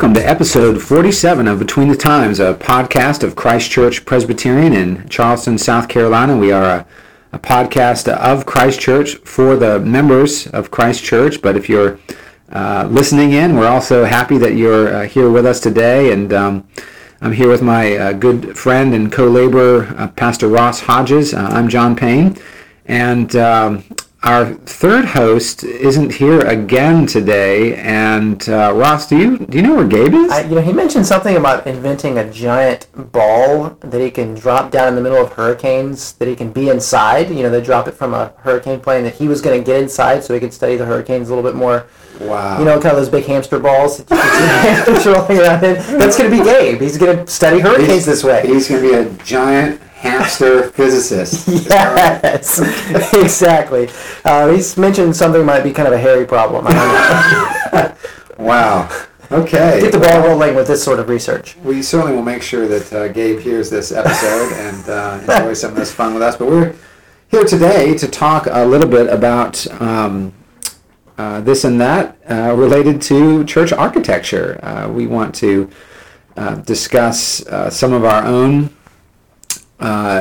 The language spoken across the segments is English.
Welcome to episode 47 of Between the Times, a podcast of Christ Church Presbyterian in Charleston, South Carolina. We are a, a podcast of Christ Church for the members of Christ Church, but if you're uh, listening in, we're also happy that you're uh, here with us today. And um, I'm here with my uh, good friend and co laborer, uh, Pastor Ross Hodges. Uh, I'm John Payne. And um, our third host isn't here again today. And uh, Ross, do you do you know where Gabe is? I, you know, he mentioned something about inventing a giant ball that he can drop down in the middle of hurricanes. That he can be inside. You know, they drop it from a hurricane plane. That he was going to get inside so he could study the hurricanes a little bit more. Wow. You know, kind of those big hamster balls that you can see rolling around in. That's going to be Gabe. He's going to study hurricanes this way. He's going to be a giant hamster physicist. Right? Yes, exactly. Uh, he's mentioned something might be kind of a hairy problem. I don't know. Wow. Okay. Get the ball rolling with this sort of research. We certainly will make sure that uh, Gabe hears this episode and uh, enjoys some of this fun with us. But we're here today to talk a little bit about um, uh, this and that uh, related to church architecture. Uh, we want to uh, discuss some of our own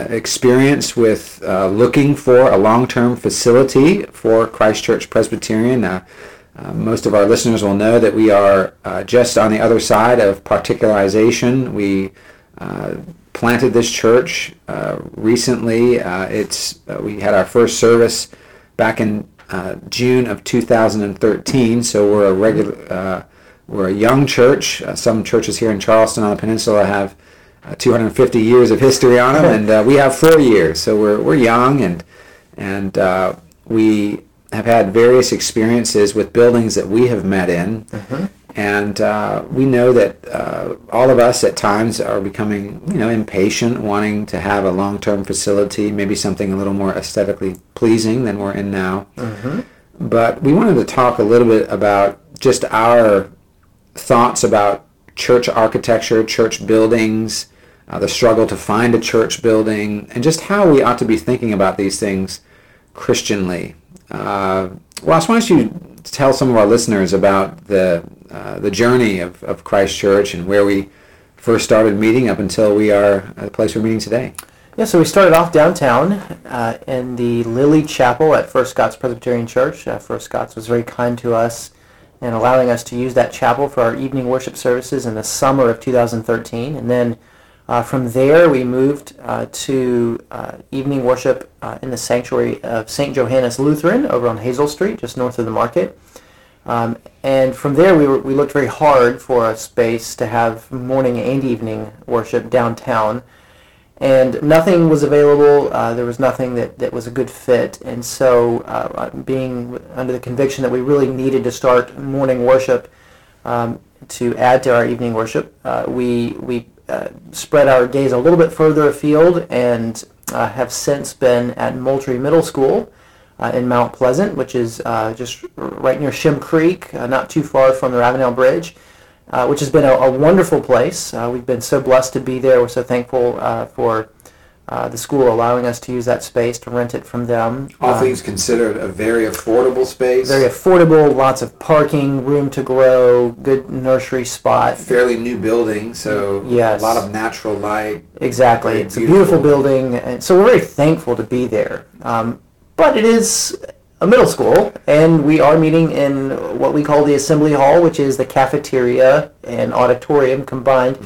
experience with looking for a long-term facility for Christ Church Presbyterian. Uh, most of our listeners will know that we are uh, just on the other side of particularization. We uh, planted this church recently. It's we had our first service back in uh, June of 2013. So we're a regular uh, we're a young church. Uh, some churches here in Charleston on the peninsula have uh, 250 years of history on them, and uh, we have four years. So we're we're young and and uh, we have had various experiences with buildings that we have met in, and uh, we know that uh, all of us at times are becoming, you know, impatient, wanting to have a long-term facility, maybe something a little more aesthetically pleasing than we're in now. But we wanted to talk a little bit about just our thoughts about church architecture, church buildings, uh, the struggle to find a church building, and just how we ought to be thinking about these things Christianly. Uh, Ross, why don't you tell some of our listeners about the uh, the journey of, of Christ Church and where we first started meeting up until we are the place we're meeting today? Yeah, so we started off downtown uh, in the Lily Chapel at First Scots Presbyterian Church. Uh, First Scots was very kind to us in allowing us to use that chapel for our evening worship services in the summer of 2013. And then uh, from there, we moved uh, to uh, evening worship uh, in the sanctuary of St. Johannes Lutheran over on Hasell Street, just north of the market. Um, and from there, we, were, we looked very hard for a space to have morning and evening worship downtown. And nothing was available. Uh, there was nothing that, that was a good fit. And so, uh, being under the conviction that we really needed to start morning worship um, to add to our evening worship, we, we uh, spread our gaze a little bit further afield and uh, have since been at Moultrie Middle School uh, in Mount Pleasant, which is uh, just right near Shem Creek, uh, not too far from the Ravenel Bridge, which has been a, a wonderful place. We've been so blessed to be there. We're so thankful for uh, the school allowing us to use that space to rent it from them. All Uh, things considered, a very affordable space. very affordable, lots of parking, room to grow, good nursery spot. fairly new building, so Yes. a lot of natural light. Exactly. It's a beautiful beautiful. building, and so we're very thankful to be there. Um, but it is a middle school, and we are meeting in what we call the assembly hall, which is the cafeteria and auditorium combined.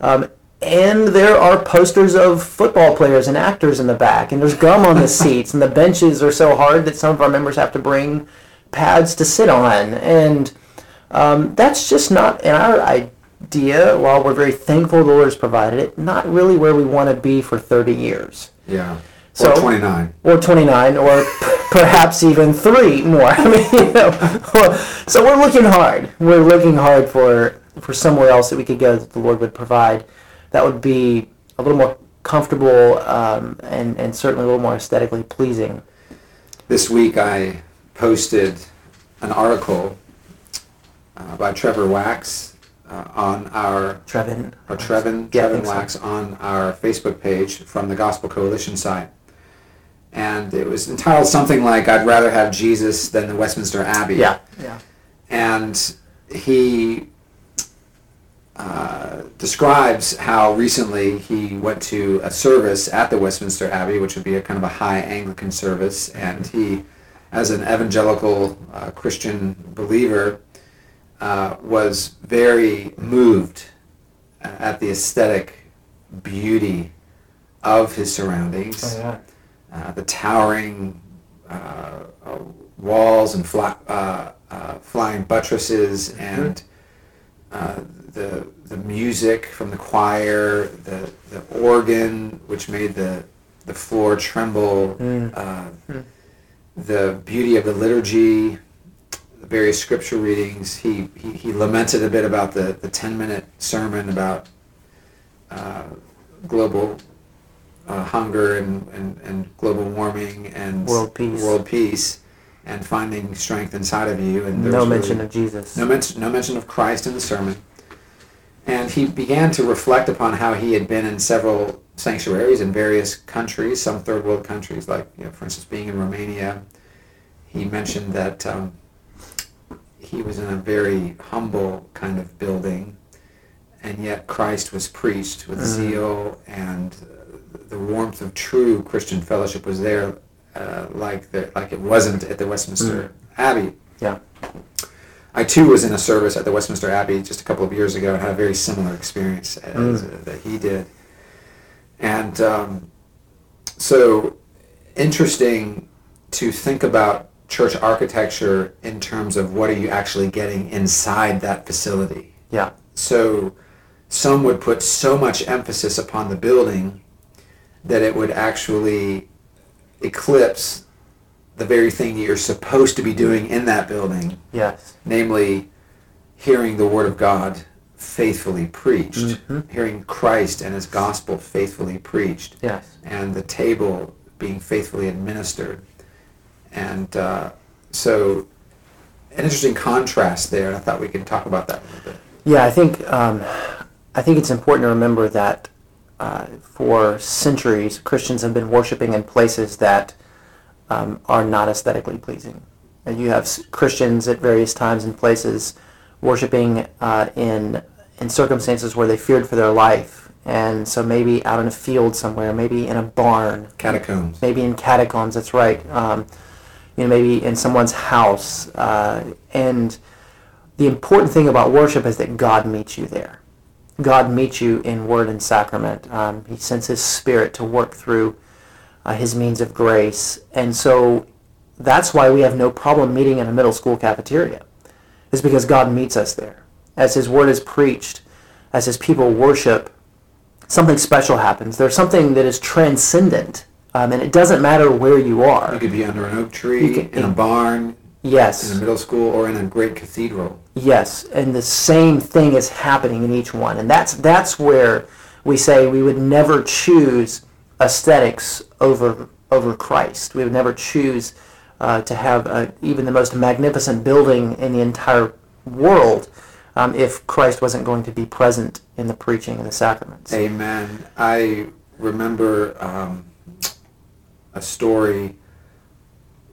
Um, and there are posters of football players and actors in the back, and there's gum on the seats, and the benches are so hard that some of our members have to bring pads to sit on, and um, that's just not in our idea. While we're very thankful the Lord has provided it, not really where we want to be for 30 years, Yeah. So- or 29. or 29, or perhaps even three more. I mean, you know, so we're looking hard. We're looking hard for for somewhere else that we could go that the Lord would provide. That would be a little more comfortable um, and and certainly a little more aesthetically pleasing. This week I posted an article uh, by Trevor Wax uh, on our, Trevin. or Trevin, Yeah, Trevin think so. Wax on our Facebook page from the Gospel Coalition site. And it was entitled something like, I'd rather have Jesus than the Westminster Abbey. Yeah. Yeah. and he uh, describes how recently he went to a service at the Westminster Abbey, which would be a kind of a high Anglican service, and he, as an evangelical uh, Christian believer, uh, was very moved at the aesthetic beauty of his surroundings, Oh, yeah. uh, the towering uh, uh, walls and fla- uh, uh, flying buttresses, and uh, the the music from the choir, the the organ which made the the floor tremble, Mm. uh, Mm. the beauty of the liturgy, the various scripture readings. He, he, he lamented a bit about the, the 10 minute sermon about uh, global uh, hunger and, and, and global warming and World peace. world peace and finding strength inside of you. And No mention really of Jesus. no mention, no mention of Christ in the sermon. And he began to reflect upon how he had been in several sanctuaries in various countries, some third world countries, like, you know, for instance, being in Romania. He mentioned that um, he was in a very humble kind of building, and yet Christ was preached with Mhm. zeal, and the warmth of true Christian fellowship was there, uh, like the, like it wasn't at the Westminster Abbey. Yeah. I too was in a service at the Westminster Abbey just a couple of years ago and had a very similar experience as, Mm. that he did. And um, so interesting to think about church architecture in terms of what are you actually getting inside that facility. Yeah. So some would put so much emphasis upon the building that it would actually eclipse the very thing that you're supposed to be doing in that building Yes. namely hearing the Word of God faithfully preached, Mhm. hearing Christ and His gospel faithfully preached, Yes. and the table being faithfully administered. And uh, so, an interesting contrast there, I thought we could talk about that a little bit. Yeah, I think um, I think it's important to remember that uh, for centuries Christians have been worshiping in places that um, are not aesthetically pleasing. And you have Christians at various times and places worshiping uh, in in circumstances where they feared for their life, and so maybe out in a field somewhere, maybe in a barn, Catacombs. maybe in catacombs. That's right. Um, you know, maybe in someone's house. Uh, and the important thing about worship is that God meets you there. God meets you in word and sacrament. Um, he sends His Spirit to work through uh, His means of grace, and so that's why we have no problem meeting in a middle school cafeteria. Is because God meets us there, as His word is preached, as His people worship something special happens. There's something that is transcendent, um, and it doesn't matter where you are. You could be under an oak tree, could- in a barn, Yes. in a middle school, or in a great cathedral. yes, and the same thing is happening in each one, and that's that's where we say we would never choose aesthetics over over Christ. We would never choose uh, to have uh, even the most magnificent building in the entire world um, if Christ wasn't going to be present in the preaching and the sacraments. Amen. I remember um, a story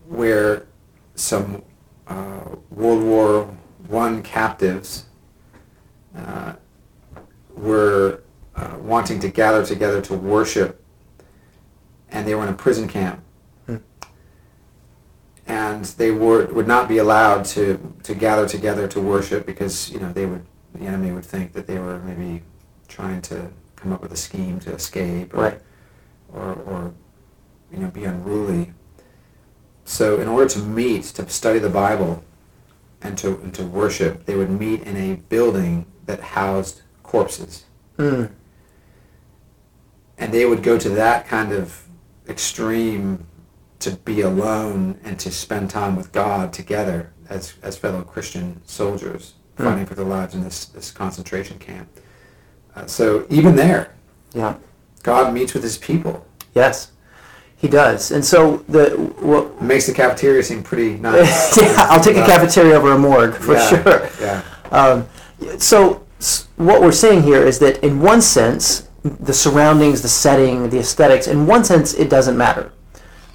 where some uh, World War One captives uh, were uh, wanting to gather together to worship, and they were in a prison camp, Hmm. and they were would not be allowed to to gather together to worship because you know they would the enemy would think that they were maybe trying to come up with a scheme to escape or, Right. or, or you know be unruly. So in order to meet, to study the Bible and to, and to worship, they would meet in a building that housed corpses. Mm. And they would go to that kind of extreme to be alone and to spend time with God together as, as fellow Christian soldiers Mm. fighting for their lives in this, this concentration camp. Uh, so even there, Yeah. God meets with his people. Yes, he does. And so the what, It makes the cafeteria seem pretty nice. yeah, I'll take a cafeteria over a morgue for yeah, sure. Yeah. Um, so what we're saying here is that in one sense, the surroundings, the setting, the aesthetics, in one sense, it doesn't matter.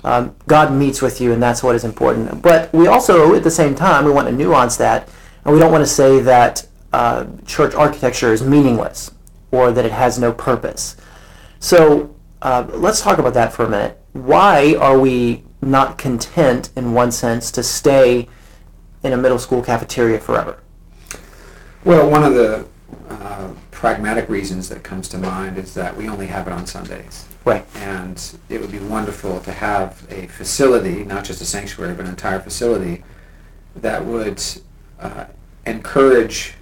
Um, God meets with you, and that's what is important. But we also, at the same time, we want to nuance that, and we don't want to say that uh, church architecture is meaningless or that it has no purpose. So uh, let's talk about that for a minute. Why are we not content, in one sense, to stay in a middle school cafeteria forever? Well, one of the uh, pragmatic reasons that comes to mind is that we only have it on Sundays. Right. And it would be wonderful to have a facility, not just a sanctuary, but an entire facility that would uh, encourage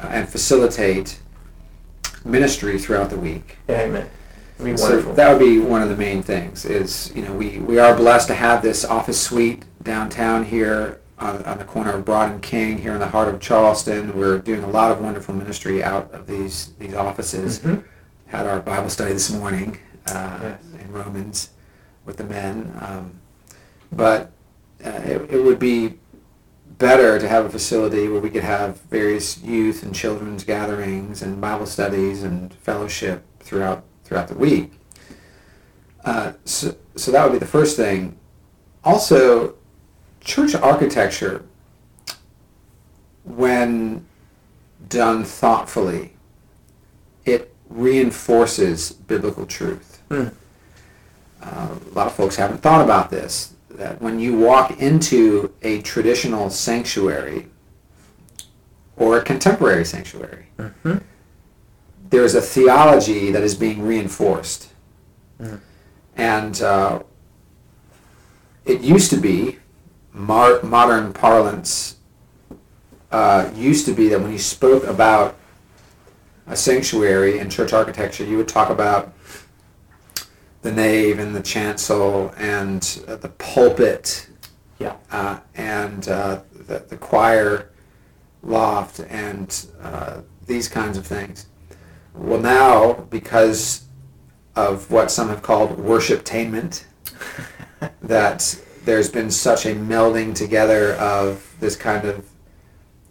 uh, and facilitate ministry throughout the week. Amen. So that would be one of the main things. Is you know we we are blessed to have this office suite downtown here on, on the corner of Broad and King here in the heart of Charleston. We're doing a lot of wonderful ministry out of these these offices. Mhm. Had our Bible study this morning uh, Yes. in Romans with the men, um, but uh, it, it would be better to have a facility where we could have various youth and children's gatherings and Bible studies and fellowship throughout throughout the week. Uh, so, so that would be the first thing. Also, church architecture, when done thoughtfully, it reinforces biblical truth. Hmm. Uh, a lot of folks haven't thought about this. That when you walk into a traditional sanctuary or a contemporary sanctuary, Mhm. there's a theology that is being reinforced. Mm. And uh, it used to be, mar- modern parlance uh, used to be that when you spoke about a sanctuary and church architecture, you would talk about the nave and the chancel and uh, the pulpit Yeah. uh, and uh, the, the choir loft and uh, these kinds of things. Well, now, because of what some have called worshiptainment, that there's been such a melding together of this kind of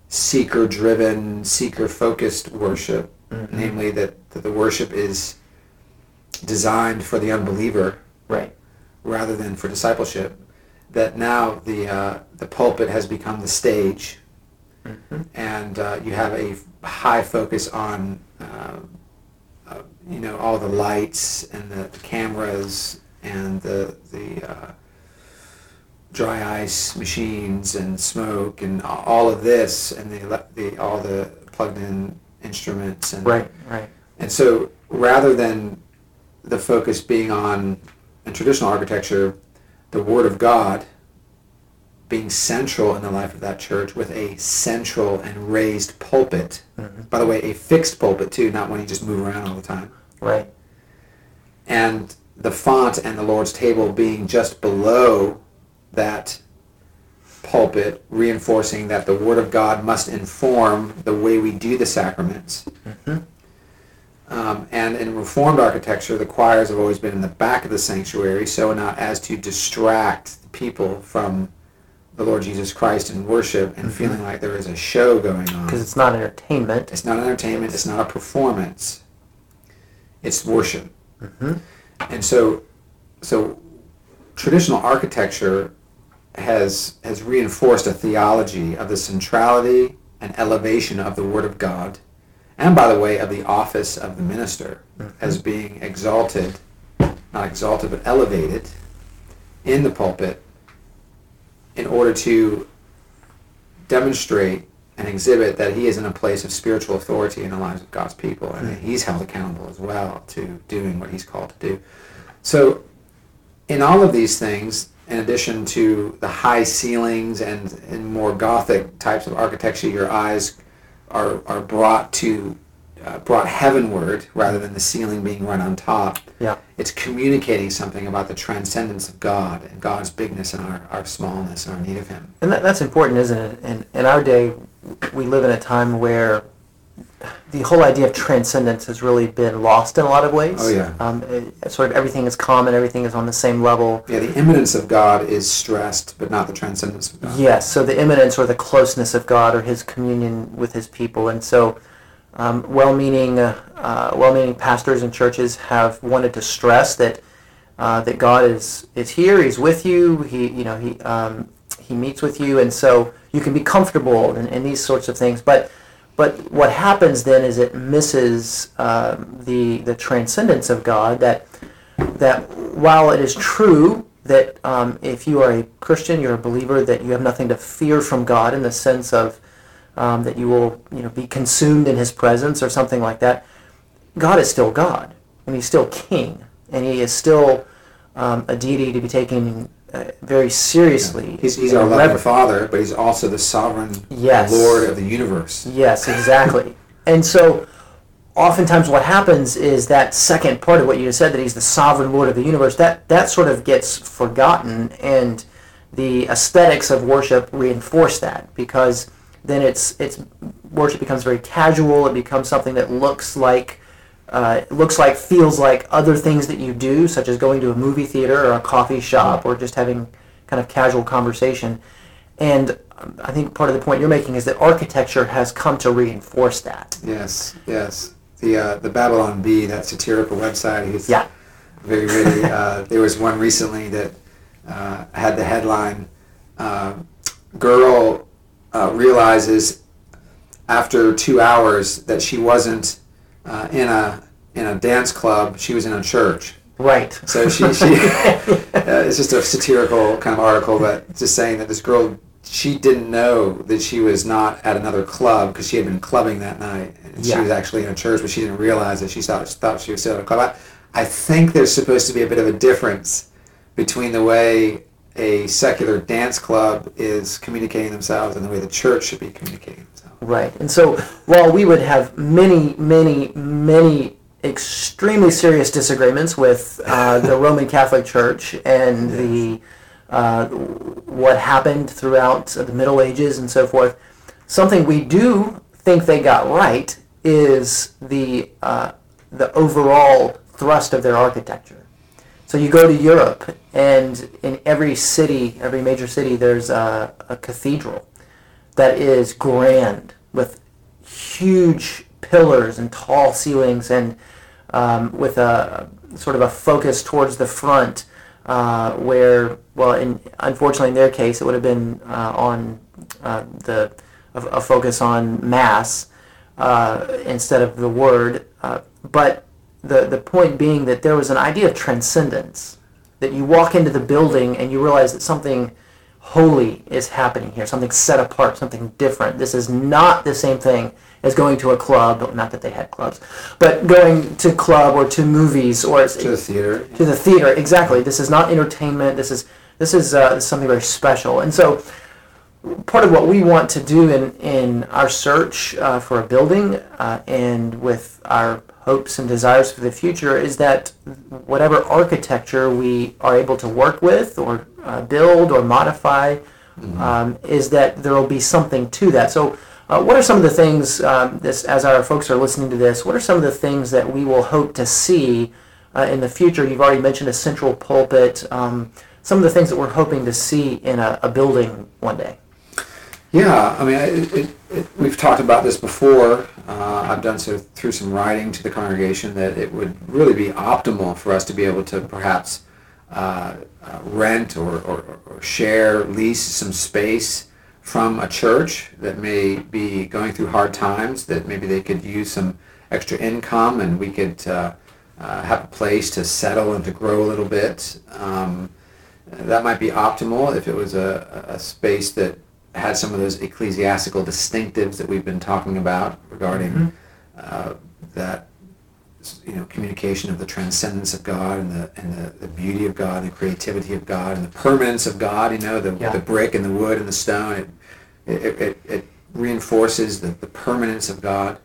seeker-driven, seeker-focused worship, Mhm. namely that, that the worship is designed for the unbeliever Right. rather than for discipleship. That now the uh, the pulpit has become the stage, Mhm. and uh, you have a high focus on uh, uh, you know all the lights and the, cameras and the the uh, dry ice machines and smoke and all of this and the, the all the plugged in instruments and Right. Right. and so rather than the focus being on in traditional architecture, the Word of God being central in the life of that church with a central and raised pulpit. Mhm. By the way, a fixed pulpit too, not one you just move around all the time. Right. And the font and the Lord's table being just below that pulpit, reinforcing that the Word of God must inform the way we do the sacraments. hmm Um, and in Reformed architecture, the choirs have always been in the back of the sanctuary, so not as to distract the people from the Lord Jesus Christ in worship and Mhm. feeling like there is a show going on. Because it's not entertainment. It's not entertainment, it's not a performance, it's worship. hmm And so, so traditional architecture has has reinforced a theology of the centrality and elevation of the Word of God, and by the way, of the office of the minister mm-hmm. as being exalted, not exalted but elevated in the pulpit in order to demonstrate and exhibit that he is in a place of spiritual authority in the lives of God's people, and that mm-hmm. he's held accountable as well to doing what he's called to do. So, in all of these things, in addition to the high ceilings and, and more Gothic types of architecture, your eyes are, are brought to uh, brought heavenward rather than the ceiling being run on top. Yeah. It's communicating something about the transcendence of God and God's bigness and our, our smallness and our need of Him. And that, that's important, isn't it? And in our day, we live in a time where the whole idea of transcendence has really been lost in a lot of ways. Oh, yeah. Um, it, sort of everything is common, everything is on the same level. Yeah, the immanence of God is stressed, but not the transcendence of God. Yes, so the immanence or the closeness of God or His communion with His people, and so um, well-meaning, uh, uh, well-meaning pastors and churches have wanted to stress that uh, that God is is here. He's with you. He you know He um, He meets with you, and so you can be comfortable in, in these sorts of things. But But what happens then is it misses um, the the transcendence of God. That that while it is true that um, if you are a Christian, you're a believer, that you have nothing to fear from God in the sense of um, that you will you know be consumed in His presence or something like that. God is still God, and He's still King, and He is still um, a deity to be taken uh, very seriously. He's, he's our loving Father, but he's also the sovereign Yes. Lord of the universe. Yes, exactly. and so, oftentimes, what happens is that second part of what you just said, that he's the sovereign Lord of the universe, that, that sort of gets forgotten, and the aesthetics of worship reinforce that because then it's it's worship becomes very casual. It becomes something that looks like uh, it looks like feels like other things that you do, such as going to a movie theater or a coffee shop or just having kind of casual conversation. And um, I think part of the point you're making is that architecture has come to reinforce that. Yes, yes. The uh, the Babylon Bee, that satirical website. He's Yeah. very really. Uh, there was one recently that uh, had the headline: uh, "Girl uh, realizes after two hours that she wasn't uh, in a in a dance club; she was in a church." Right. So she, she uh, it's just a satirical kind of article, but just saying that this girl, she didn't know that she was not at another club because she had been clubbing that night. And Yeah. She was actually in a church, but she didn't realize that she thought, thought she was still at a club. I, I think there's supposed to be a bit of a difference between the way a secular dance club is communicating themselves and the way the church should be communicating. Right. And so while we would have many, many, many extremely serious disagreements with uh, the Roman Catholic Church and the uh, what happened throughout the Middle Ages and so forth, something we do think they got right is the uh, the overall thrust of their architecture. So you go to Europe, and in every city, every major city, there's a, a cathedral that is grand with huge pillars and tall ceilings and um, with a sort of a focus towards the front uh, where well in, unfortunately in their case it would have been uh, on uh, the a, a focus on mass uh, instead of the word uh, but the the point being that there was an idea of transcendence that you walk into the building and you realize that something holy is happening here, something set apart, something different. This is not the same thing as going to a club, not that they had clubs, but going to club or to movies or To the theater. to the theater. Exactly. This is not entertainment. This is this is uh, something very special. And so, part of what we want to do in in our search uh, for a building uh, and with our hopes and desires for the future is that whatever architecture we are able to work with or uh, build or modify um, is that there will be something to that. So. Uh, what are some of the things, um, this, as our folks are listening to this, what are some of the things that we will hope to see uh, in the future? You've already mentioned a central pulpit. Um, some of the things that we're hoping to see in a, a building one day. Yeah, I mean, it, it, it, we've talked about this before. Uh, I've done so through some writing to the congregation that it would really be optimal for us to be able to perhaps uh, uh, rent or, or, or share, lease some space from a church that may be going through hard times, that maybe they could use some extra income and we could uh, uh, have a place to settle and to grow a little bit. Um, that might be optimal if it was a, a space that had some of those ecclesiastical distinctives that we've been talking about regarding uh, that you know communication of the transcendence of God and the and the, the beauty of God and the creativity of God and the permanence of God. You know the Yeah. the brick and the wood and the stone. It it, it, it reinforces the, the permanence of God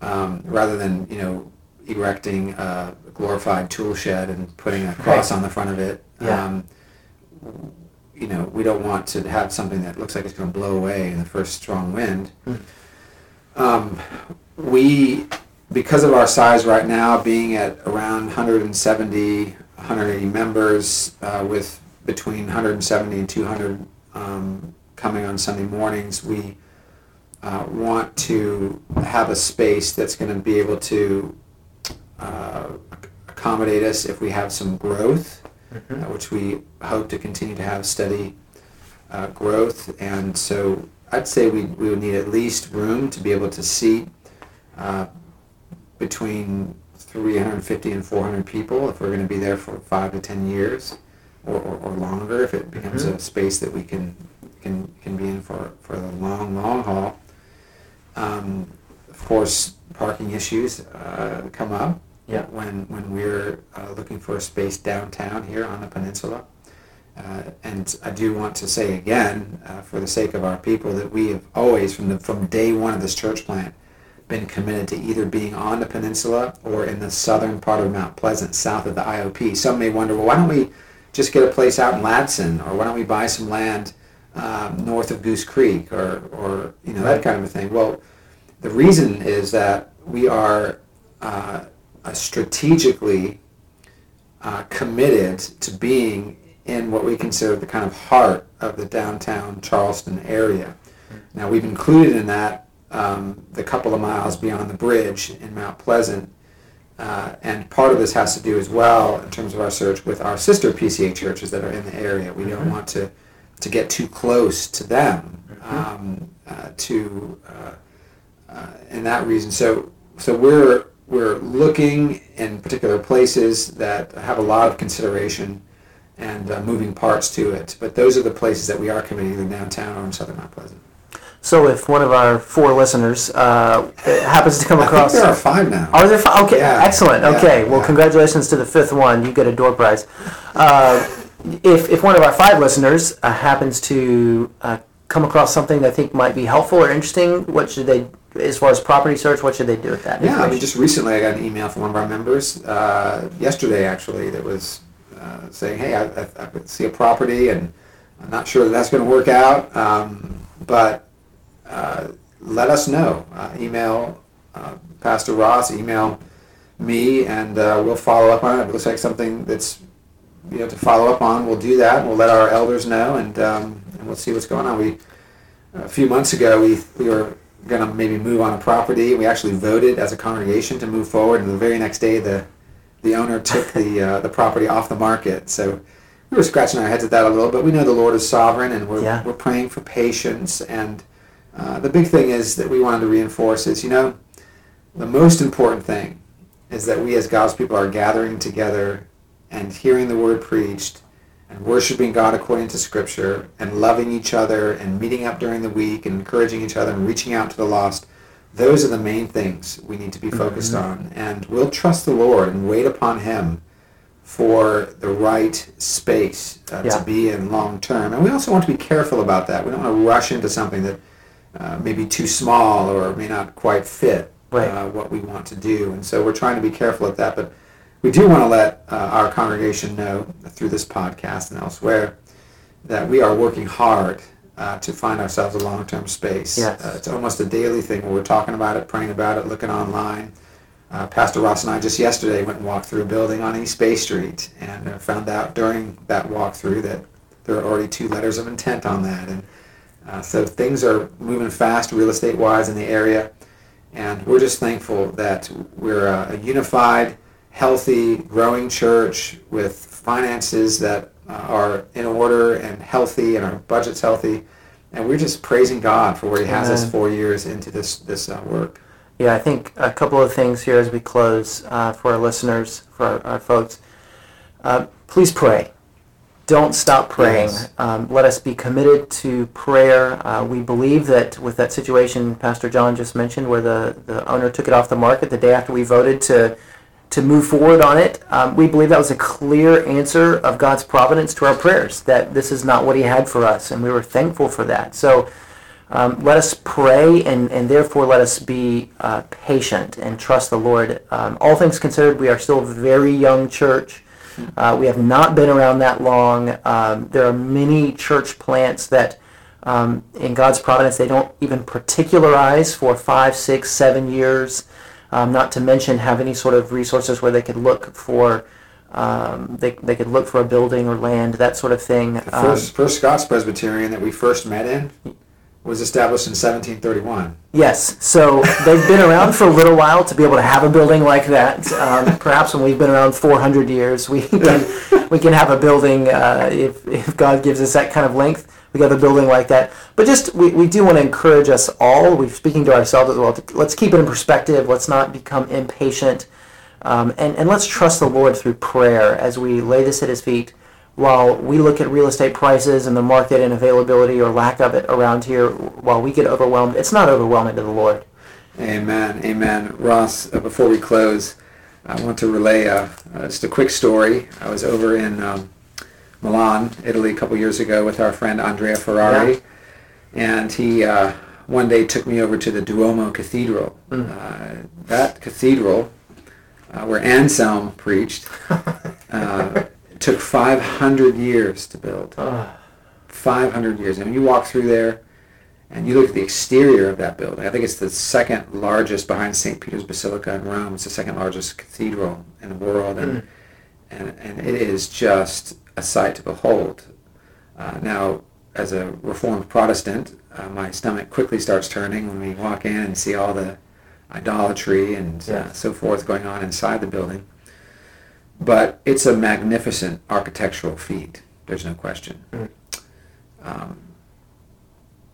um, rather than you know erecting a glorified tool shed and putting a cross Right. on the front of it. Yeah. Um, you know, we don't want to have something that looks like it's going to blow away in the first strong wind. Mm. Um, we, because of our size right now, being at around 170, 180 members, uh, with between 170 and 200 um, coming on Sunday mornings, we uh, want to have a space that's going to be able to uh, accommodate us if we have some growth uh, which we hope to continue to have steady uh, growth. And so I'd say we, we would need at least room to be able to seat uh, between 350 and 400 people if we're going to be there for five to 10 years or, or, or longer if it becomes Mhm. a space that we can can, can be in for, for the long, long haul. Um, of course, parking issues uh, come up Yeah. when, when we're uh, looking for a space downtown here on the peninsula. Uh, and I do want to say again, uh, for the sake of our people, that we have always, from the from day one of this church plant, been committed to either being on the peninsula or in the southern part of Mount Pleasant, south of the IOP. Some may wonder, well, why don't we just get a place out in Ladson, or why don't we buy some land um, north of Goose Creek, or or you know that kind of a thing? Well, the reason is that we are uh, uh, strategically uh, committed to being in what we consider the kind of heart of the downtown Charleston area. Now we've included in that um, the couple of miles beyond the bridge in Mount Pleasant, uh, and part of this has to do as well in terms of our search with our sister PCA churches that are in the area. We don't Mhm. want to to get too close to them Mhm. um, uh, to uh, uh, in that reason. So so we're we're looking in particular places that have a lot of consideration and uh, moving parts to it. But those are the places that we are committing either downtown or in southern Mount Pleasant. So if one of our four listeners uh, happens to come across, there are five now. are there five? Okay, Yeah. excellent. Yeah, Okay, well, yeah. congratulations to the fifth one. You get a door prize. Uh, if if one of our five listeners uh, happens to uh, come across something they think might be helpful or interesting, what should they, as far as property search, what should they do with that? Yeah, I mean, just recently I got an email from one of our members uh, yesterday, actually, that was uh, saying, "Hey, I, I, I see a property, and I'm not sure that that's going to work out, um, but uh, let us know. Uh, email uh, Pastor Ross, email me, and uh, we'll follow up on it. If it looks like something that's you know to follow up on. We'll do that. We'll let our elders know, and um, and we'll see what's going on. We a few months ago we we were going to maybe move on a property. We actually voted as a congregation to move forward, and the very next day the the owner took the uh, the property off the market. So we were scratching our heads at that a little, but we know the Lord is sovereign, and we're Yeah. we're praying for patience. And uh, the big thing is that we wanted to reinforce is you know the most important thing is that we as God's people are gathering together and hearing the word preached and worshiping God according to Scripture and loving each other and meeting up during the week and encouraging each other and reaching out to the lost. Those are the main things we need to be focused Mhm. on. And we'll trust the Lord and wait upon Him for the right space uh, Yeah. to be in long term. And we also want to be careful about that. We don't want to rush into something that uh, may be too small or may not quite fit Right. uh, what we want to do. And so we're trying to be careful at that. But we do want to let uh, our congregation know through this podcast and elsewhere that we are working hard uh, to find ourselves a long-term space. Yes. Uh, it's almost a daily thing where we're talking about it, praying about it, looking online. Uh, Pastor Ross and I just yesterday went and walked through a building on East Bay Street and uh, found out during that walkthrough that there are already two letters of intent on that. And uh, so things are moving fast real estate-wise in the area. And we're just thankful that we're a, a unified, healthy, growing church with finances that uh, are in order and healthy, and our budget's healthy. And we're just praising God for where He has us Amen. four years into this this uh, work. Yeah, I think a couple of things here as we close uh, for our listeners, for our, our folks. Uh, please pray. Don't stop praying. Yes. Um, let us be committed to prayer. Uh, we believe that with that situation Pastor John just mentioned, where the, the owner took it off the market the day after we voted to to move forward on it, um, we believe that was a clear answer of God's providence to our prayers. That this is not what He had for us, and we were thankful for that. So. Um, let us pray and, and therefore let us be uh, patient and trust the Lord. Um, all things considered, we are still a very young church. Uh, we have not been around that long. Um, there are many church plants that, um, in God's providence, they don't even particularize for five, six, seven years. Um, not to mention have any sort of resources where they could look for um, they, they could look for a building or land, that sort of thing. The Um, first first Scots Presbyterian that we first met in was established in 1731. Yes, so they've been around for a little while to be able to have a building like that. Um, perhaps when we've been around 400 years, we can we can have a building uh, if if God gives us that kind of length. We got a building like that. But just we, we do want to encourage us all. We're speaking to ourselves as well. To, let's keep it in perspective. Let's not become impatient, um, and and let's trust the Lord through prayer as we lay this at His feet. While we look at real estate prices and the market and availability or lack of it around here, while we get overwhelmed, it's not overwhelming to the Lord. Amen. Amen. Ross, uh, before we close, I want to relay uh, uh, just a quick story. I was over in um, Milan, Italy, a couple years ago with our friend Andrea Ferrari, yeah. and he uh, one day took me over to the Duomo Cathedral. Mm. that cathedral, uh, where Anselm preached, took 500 years to build. 500 years. I mean, you walk through there, and you look at the exterior of that building, I think it's the second largest behind St. Peter's Basilica in Rome. It's the second largest cathedral in the world, and mm. and, and it is just a sight to behold. Uh, now, as a Reformed Protestant, uh, my stomach quickly starts turning when we walk in and see all the idolatry and uh, so forth going on inside the building. But it's a magnificent architectural feat. There's no question. Mm. Um,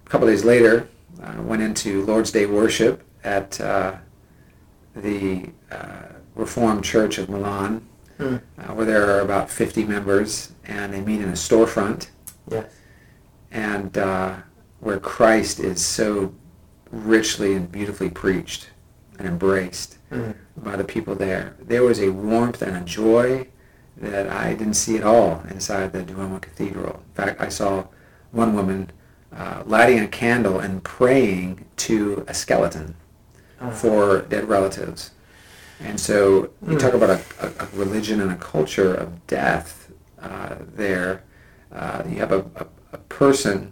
a couple days later, I went into Lord's Day worship at uh, the uh, Reformed Church of Milan, mm. where there are about 50 members, and they meet in a storefront. Yes. And uh, where Christ is so richly and beautifully preached and embraced mm. by the people there. There was a warmth and a joy that I didn't see at all inside the Duomo Cathedral. In fact, I saw one woman uh, lighting a candle and praying to a skeleton oh. for dead relatives. And so you mm. talk about a, a, a, religion and a culture of death uh, there. Uh, you have a, a, a, person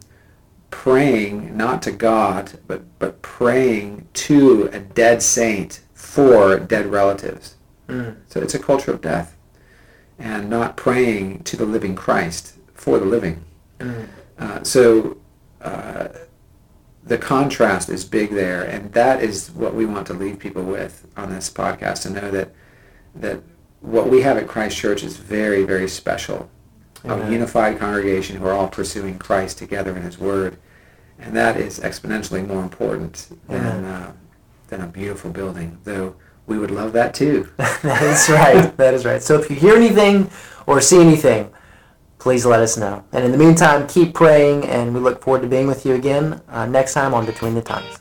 praying not to God, but, but praying to a dead saint for dead relatives. Mm. So it's a culture of death and not praying to the living Christ for the living. Mm. Uh, so uh, the contrast is big there, and that is what we want to leave people with on this podcast to know that that what we have at Christ Church is very, very special. Amen. A unified congregation who are all pursuing Christ together in His Word, and that is exponentially more important than uh, than a beautiful building. Though we would love that too. that is right. That is right. So if you hear anything or see anything please let us know. And in the meantime, keep praying, and we look forward to being with you again uh, next time on Between the Times.